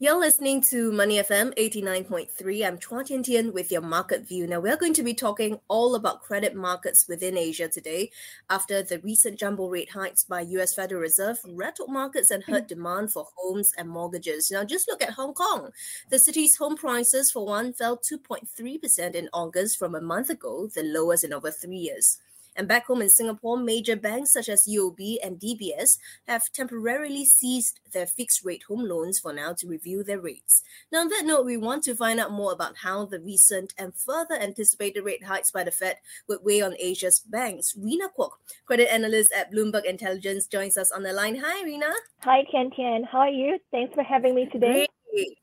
You're listening to Money FM 89.3. I'm Chua Tian Tian with your market view. Now, we're going to be talking all about credit markets within Asia today after the recent jumbo rate hikes by US Federal Reserve rattled markets and hurt demand for homes and mortgages. Now, just look at Hong Kong. The city's home prices, for one, fell 2.3% in August from a month ago, the lowest in over three years. And back home in Singapore, major banks such as UOB and DBS have temporarily ceased their fixed rate home loans for now to review their rates. Now, on that note, we want to find out more about how the recent and further anticipated rate hikes by the Fed would weigh on Asia's banks. Rena Kwok, credit analyst at Bloomberg Intelligence, joins us on the line. Hi, Rena. Hi, Tian Tian. How are you? Thanks for having me today. Great.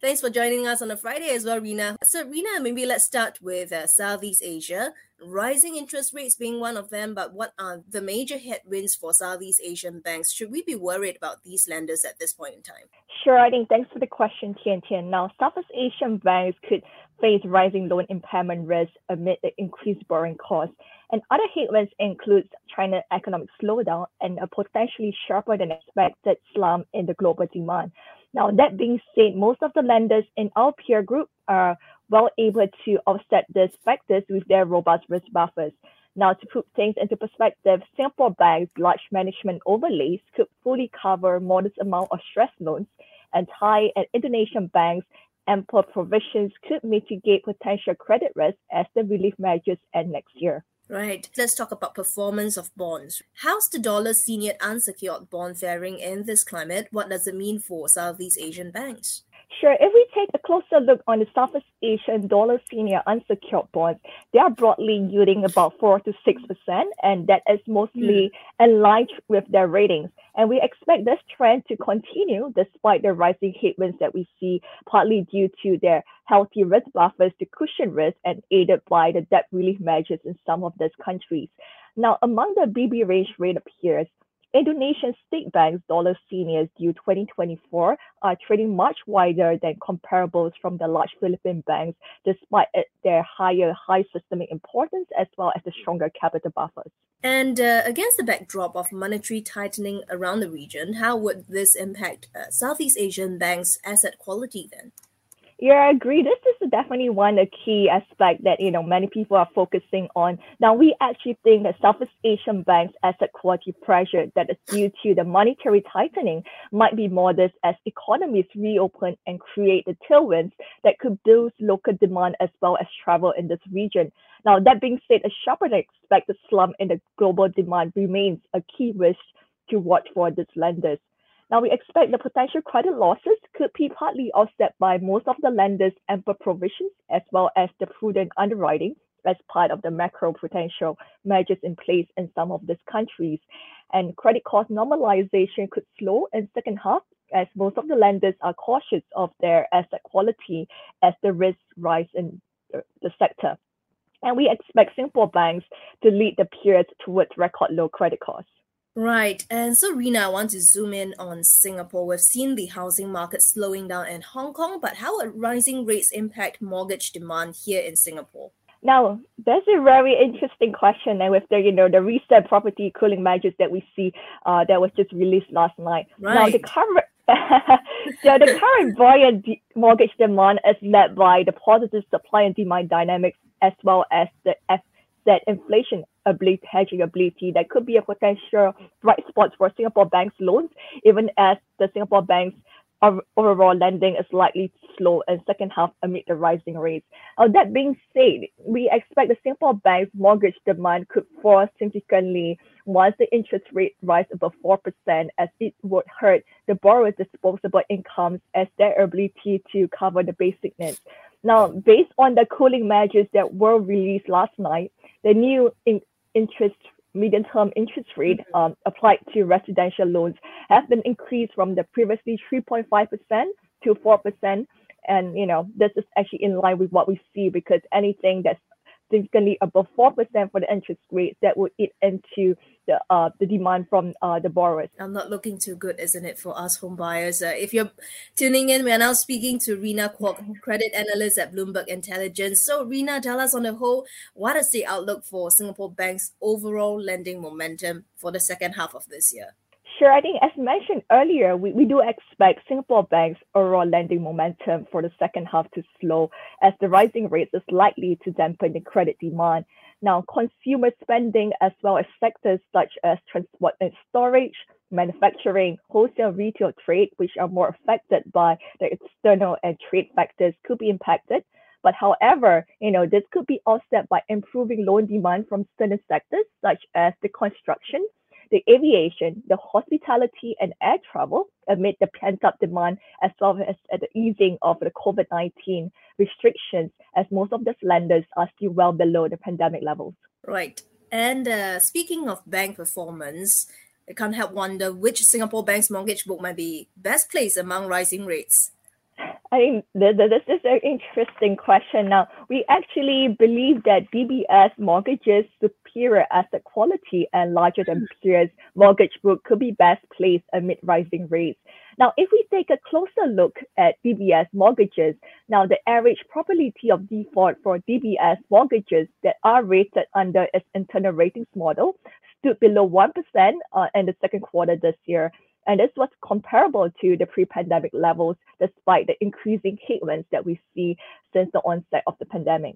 Thanks for joining us on a Friday as well, Rena. So, Rena, maybe let's start with uh, Southeast Asia. Rising interest rates being one of them, but what are the major headwinds for Southeast Asian banks? Should we be worried about these lenders at this point in time? Sure, I think thanks for the question, Tian Tian. Now, Southeast Asian banks could face rising loan impairment risk amid the increased borrowing costs. And other headwinds include China's economic slowdown and a potentially sharper than expected slump in the global demand. Now, that being said, most of the lenders in our peer group are well able to offset these factors with their robust risk buffers. Now, to put things into perspective, Singapore Bank's large management overlays could fully cover modest amount of stress loans, and Thai and Indonesian banks' ample provisions could mitigate potential credit risk as the relief measures end next year. Right. Let's talk about performance of bonds. How's the dollar senior unsecured bond faring in this climate? What does it mean for Southeast Asian banks? Sure. If we take a closer look on the Southeast Asian dollar senior unsecured bonds, they are broadly yielding about 4 to 6%, and that is mostly mm. line with their ratings. And we expect this trend to continue despite the rising headwinds that we see, partly due to their healthy risk buffers to cushion risk and aided by the debt relief measures in some of these countries. Now, among the BB range rate peers, Indonesian state banks dollar seniors due 2024 are trading much wider than comparables from the large Philippine banks, despite their higher high systemic importance as well as the stronger capital buffers. And uh, against the backdrop of monetary tightening around the region, how would this impact uh, Southeast Asian banks' asset quality then? Yeah, I agree. This is definitely one a key aspect that you know many people are focusing on. Now, we actually think that Southeast Asian banks' asset quality pressure that is due to the monetary tightening might be modest as economies reopen and create the tailwinds that could boost local demand as well as travel in this region. Now, that being said, a sharper than expected slump in the global demand remains a key risk to watch for these lenders. Now, we expect the potential credit losses could be partly offset by most of the lenders' ample provisions as well as the prudent underwriting as part of the macroprudential measures in place in some of these countries. And credit cost normalization could slow in second half as most of the lenders are cautious of their asset quality as the risks rise in the sector. And we expect Singapore banks to lead the peers towards record low credit costs. Right. And so, Rena, I want to zoom in on Singapore. We've seen the housing market slowing down in Hong Kong, but how would rising rates impact mortgage demand here in Singapore? Now, that's a very interesting question, and with the you know the recent property cooling measures that we see uh, that was just released last night. Right. Now, the current so the current buoyant de- mortgage demand is led by the positive supply and demand dynamics as well as the that inflation ability, hedging ability that could be a potential bright spot for Singapore banks loans, even as the Singapore banks overall lending is likely slow in second half amid the rising rates. Uh, that being said, we expect the Singapore bank's mortgage demand could fall significantly once the interest rate rise above 4% as it would hurt the borrower's disposable incomes as their ability to cover the basic needs. Now, based on the cooling measures that were released last night, the new in- interest medium-term interest rate mm-hmm. um, applied to residential loans have been increased from the previously 3.5% to 4%. And, you know, this is actually in line with what we see because anything that's significantly above 4% for the interest rates, that would eat into the uh, the demand from uh, the borrowers. I'm not looking too good, isn't it, for us home buyers? Uh, if you're tuning in, we are now speaking to Rena Kwok, credit analyst at Bloomberg Intelligence. So, Rena, tell us on the whole, what is the outlook for Singapore Bank's overall lending momentum for the second half of this year? Sure. I think as mentioned earlier, we, we do expect Singapore Bank's overall lending momentum for the second half to slow as the rising rates is likely to dampen the credit demand. Now, consumer spending as well as sectors such as transport and storage, manufacturing, wholesale retail trade, which are more affected by the external and trade factors, could be impacted. But however, you know, this could be offset by improving loan demand from certain sectors such as the construction, the aviation, the hospitality, and air travel amid the pent-up demand as well as the easing of the COVID-19 restrictions, as most of these lenders are still well below the pandemic levels. Right. And uh, speaking of bank performance, I can't help wonder which Singapore bank's mortgage book might be best placed among rising rates. I think this is an interesting question. Now, we actually believe that DBS mortgages superior asset quality and larger than peers mortgage book could be best placed amid rising rates. Now, if we take a closer look at DBS mortgages, now the average probability of default for DBS mortgages that are rated under its internal ratings model stood below 1% uh, in the second quarter this year and this was comparable to the pre-pandemic levels despite the increasing headwinds that we see since the onset of the pandemic.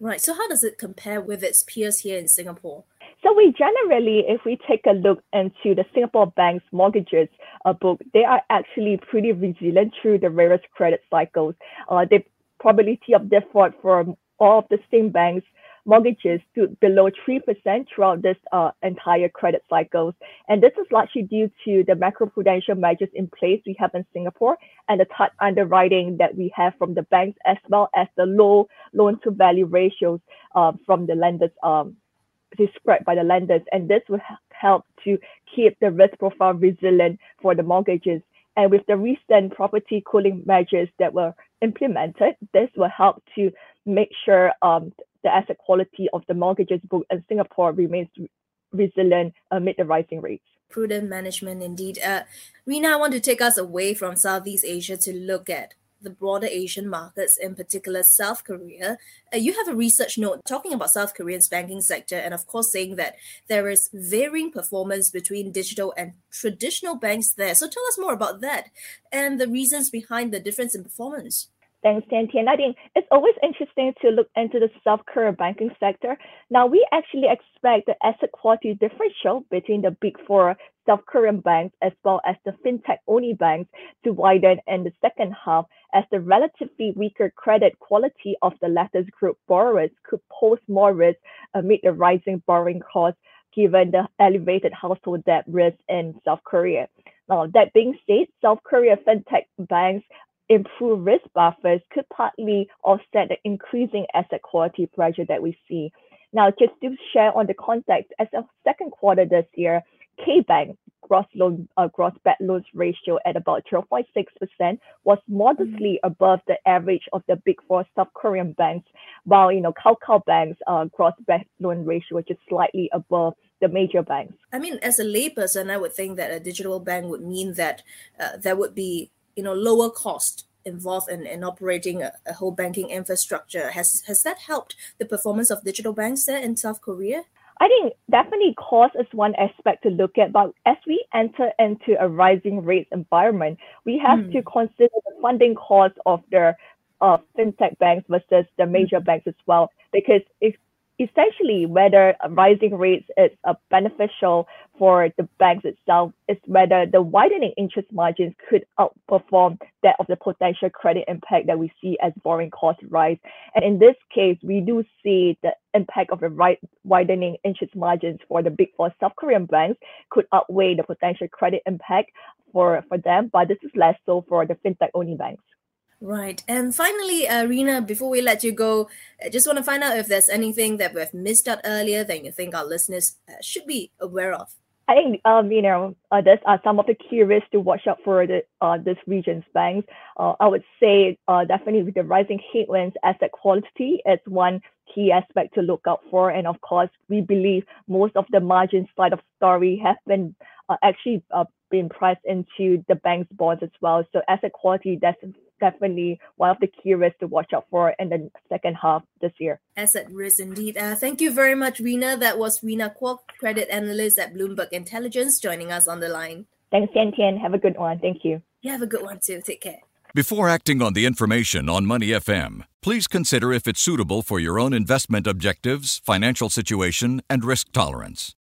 Right. So how does it compare with its peers here in Singapore? So we generally, if we take a look into the Singapore Bank's mortgages uh, book, they are actually pretty resilient through the various credit cycles. Uh, the probability of default for all of the same banks mortgages stood below 3% throughout this uh, entire credit cycles. And this is largely due to the macroprudential measures in place we have in Singapore and the tight underwriting that we have from the banks, as well as the low loan to value ratios uh, from the lenders um, described by the lenders. And this will help to keep the risk profile resilient for the mortgages. And with the recent property cooling measures that were implemented, this will help to make sure um, the asset quality of the mortgages book in Singapore remains resilient amid the rising rates. Prudent management indeed. Uh, Rena, I want to take us away from Southeast Asia to look at the broader Asian markets, in particular South Korea. Uh, you have a research note talking about South Korean's banking sector, and of course, saying that there is varying performance between digital and traditional banks there. So, tell us more about that and the reasons behind the difference in performance. Thanks, Tian Tian. I think it's always interesting to look into the South Korean banking sector. Now, we actually expect the asset quality differential between the big four South Korean banks as well as the fintech only banks to widen in the second half as the relatively weaker credit quality of the latter's group borrowers could pose more risk amid the rising borrowing costs given the elevated household debt risk in South Korea. Now, that being said, South Korea fintech banks improved risk buffers could partly offset the increasing asset quality pressure that we see. Now, just to share on the context, as of second quarter this year, K-Bank gross loan uh, gross bad loans ratio at about 0.6% was modestly mm-hmm. above the average of the big four South Korean banks, while you know Kakao Bank's uh, gross bad loan ratio is just slightly above the major banks. I mean, as a layperson, I would think that a digital bank would mean that uh, there would be you know lower cost involved in, in operating a, a whole banking infrastructure has has that helped the performance of digital banks there in south korea I think definitely cost is one aspect to look at, but as we enter into a rising rates environment, we have mm. to consider the funding cost of the uh, fintech banks versus the major mm. banks as well. Because if essentially whether rising rates is beneficial for the banks itself is whether the widening interest margins could outperform that of the potential credit impact that we see as borrowing costs rise. And in this case, we do see the impact of the right widening interest margins for the big four South Korean banks could outweigh the potential credit impact for, for them, but this is less so for the fintech only banks. Right. And finally, Rena, before we let you go, I just want to find out if there's anything that we've missed out earlier that you think our listeners uh, should be aware of. I think um, you know uh, these are some of the key risks to watch out for the uh, this region's banks. Uh, I would say uh, definitely with the rising headwinds, asset quality is one key aspect to look out for. And of course, we believe most of the margin side of story have been uh, actually uh, been priced into the bank's bonds as well. So asset quality, that's definitely one of the key risks to watch out for in the second half this year. Asset risk indeed. Uh, thank you very much, Rena. That was Rena Kwok, credit analyst at Bloomberg Intelligence, joining us on the line. Thanks, Tian Tian. Have a good one. Thank you. You have a good one too. Take care. Before acting on the information on Money FM, please consider if it's suitable for your own investment objectives, financial situation, and risk tolerance.